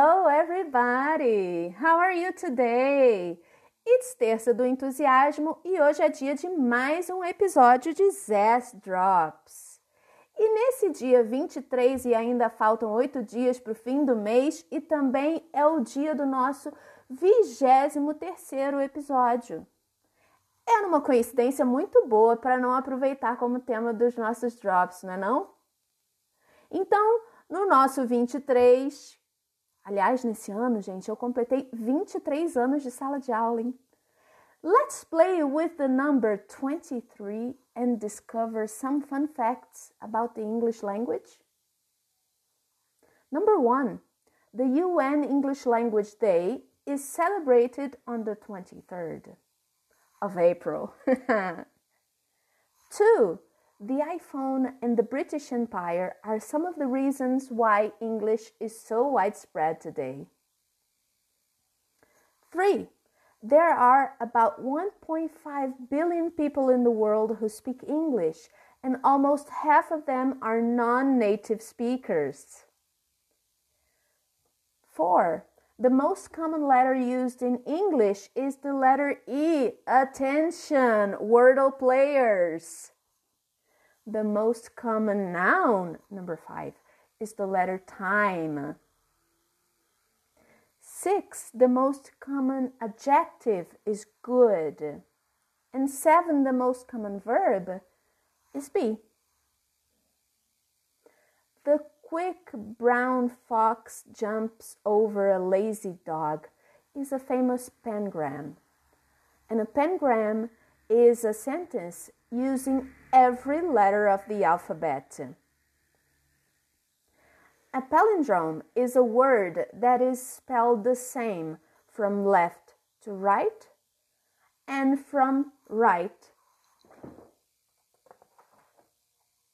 Hello, everybody! How are you today? It's terça do entusiasmo e hoje é dia de mais um episódio de Zest Drops. E nesse dia 23, e ainda faltam oito dias para o fim do mês, e também é o dia do nosso 23 terceiro episódio. É uma coincidência muito boa para não aproveitar como tema dos nossos drops, não é não? Então, no nosso 23, Aliás, nesse ano, gente, eu completei 23 anos de sala de aula, hein? Let's play with the number 23 and discover some fun facts about the English language. Number one, the UN English Language Day is celebrated on the 23rd of April. Two, the iPhone and the British Empire are some of the reasons why English is so widespread today. 3. There are about 1.5 billion people in the world who speak English, and almost half of them are non native speakers. 4. The most common letter used in English is the letter E. Attention, Wordle players! The most common noun, number five, is the letter time. Six, the most common adjective is good. And seven, the most common verb is be. The quick brown fox jumps over a lazy dog is a famous pangram. And a pangram is a sentence using every letter of the alphabet. A palindrome is a word that is spelled the same from left to right and from right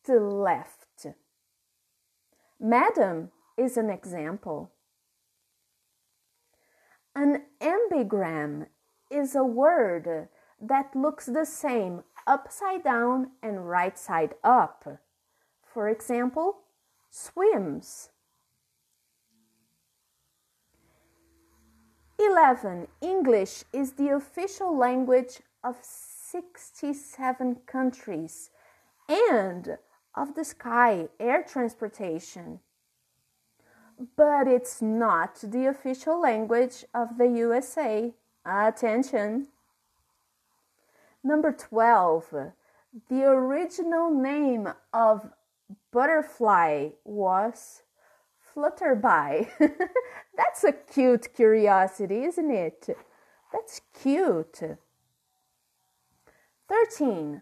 to left. Madam is an example. An ambigram is a word that looks the same upside down and right side up. For example, swims. 11. English is the official language of 67 countries and of the sky air transportation. But it's not the official language of the USA. Attention! Number 12. The original name of butterfly was Flutterby. That's a cute curiosity, isn't it? That's cute. 13.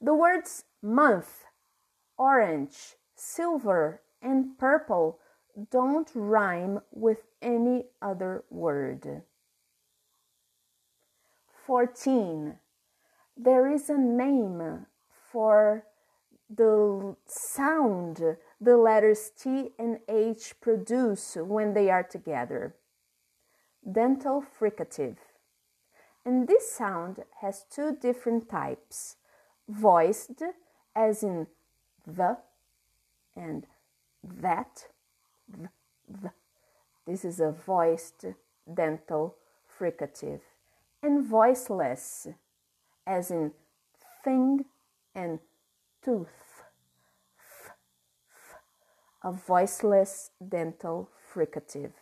The words month, orange, silver, and purple don't rhyme with any other word. 14 there is a name for the sound the letters T and H produce when they are together. Dental fricative. And this sound has two different types voiced, as in the and that. The, the. This is a voiced dental fricative. And voiceless, as in thing and tooth. a voiceless dental fricative.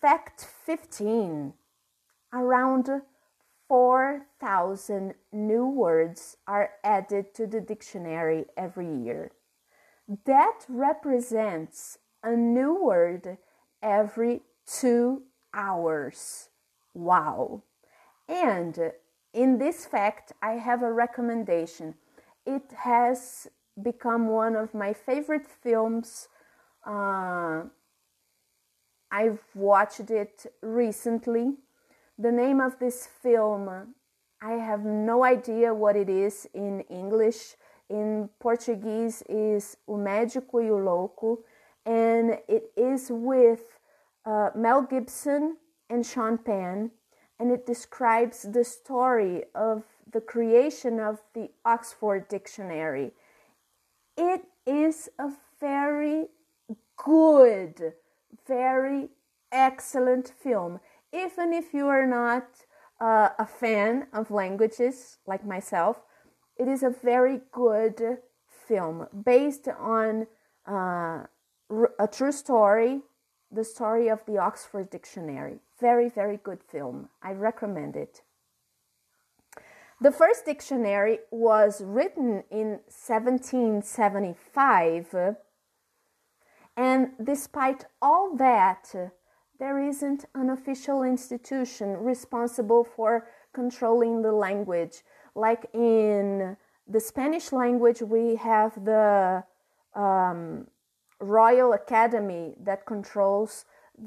Fact 15. Around 4,000 new words are added to the dictionary every year. That represents a new word every two hours. Wow. And in this fact, I have a recommendation. It has become one of my favorite films. Uh, I've watched it recently. The name of this film, I have no idea what it is in English. In Portuguese is O Médico e o Louco, and it is with uh, Mel Gibson and Penn, and it describes the story of the creation of the Oxford Dictionary. It is a very good, very excellent film. Even if you are not uh, a fan of languages like myself, it is a very good film based on uh, a true story, the story of the Oxford Dictionary. Very, very good film. I recommend it. The first dictionary was written in 1775, and despite all that, there isn't an official institution responsible for controlling the language. Like in the Spanish language, we have the um, Royal Academy that controls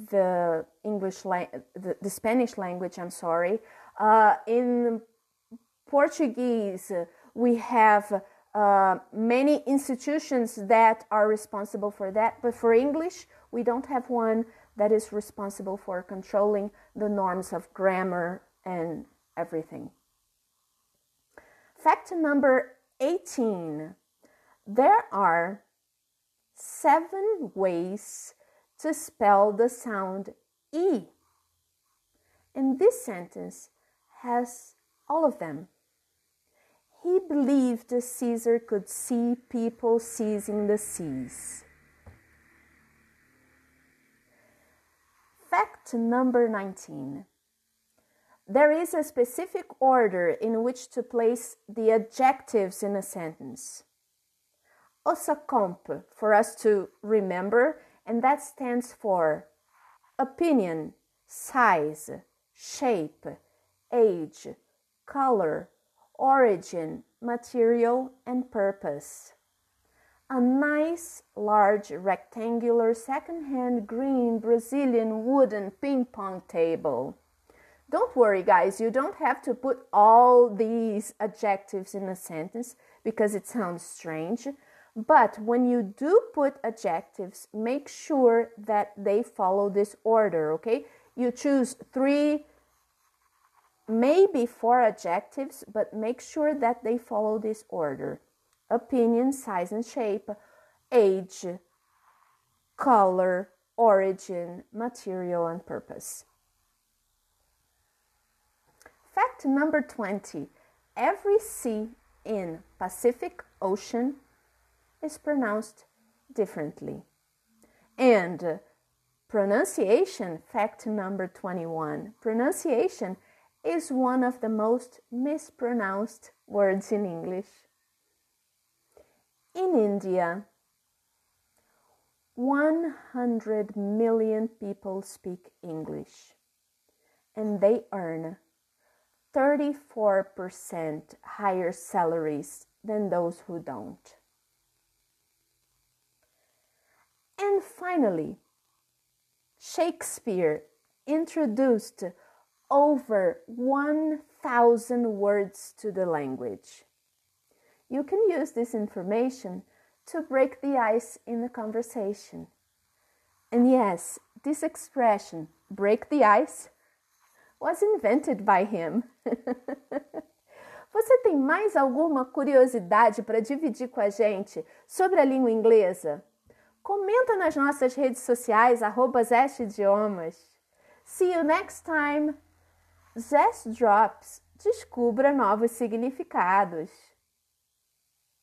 the English, la- the, the Spanish language. I'm sorry. Uh, in Portuguese, we have uh, many institutions that are responsible for that, but for English, we don't have one that is responsible for controlling the norms of grammar and everything. Fact number 18 there are seven ways to spell the sound E. And this sentence has all of them. He believed Caesar could see people seizing the seas. Fact number 19. There is a specific order in which to place the adjectives in a sentence. OSASCOMP for us to remember, and that stands for opinion, size, shape, age, color, origin, material, and purpose. A nice, large, rectangular, second-hand green Brazilian wooden ping pong table. Don't worry, guys, you don't have to put all these adjectives in a sentence because it sounds strange. But when you do put adjectives, make sure that they follow this order, okay? You choose three maybe four adjectives, but make sure that they follow this order opinion, size and shape, age, color, origin, material, and purpose. Fact number 20 every C in Pacific Ocean is pronounced differently. And uh, pronunciation, fact number 21 pronunciation is one of the most mispronounced words in English. In India, 100 million people speak English and they earn 34% higher salaries than those who don't. And finally, Shakespeare introduced over 1,000 words to the language. You can use this information to break the ice in the conversation. And yes, this expression, break the ice, was invented by him. Você tem mais alguma curiosidade para dividir com a gente sobre a língua inglesa? Comenta nas nossas redes sociais, arroba. See you next time! Zest Drops descubra novos significados.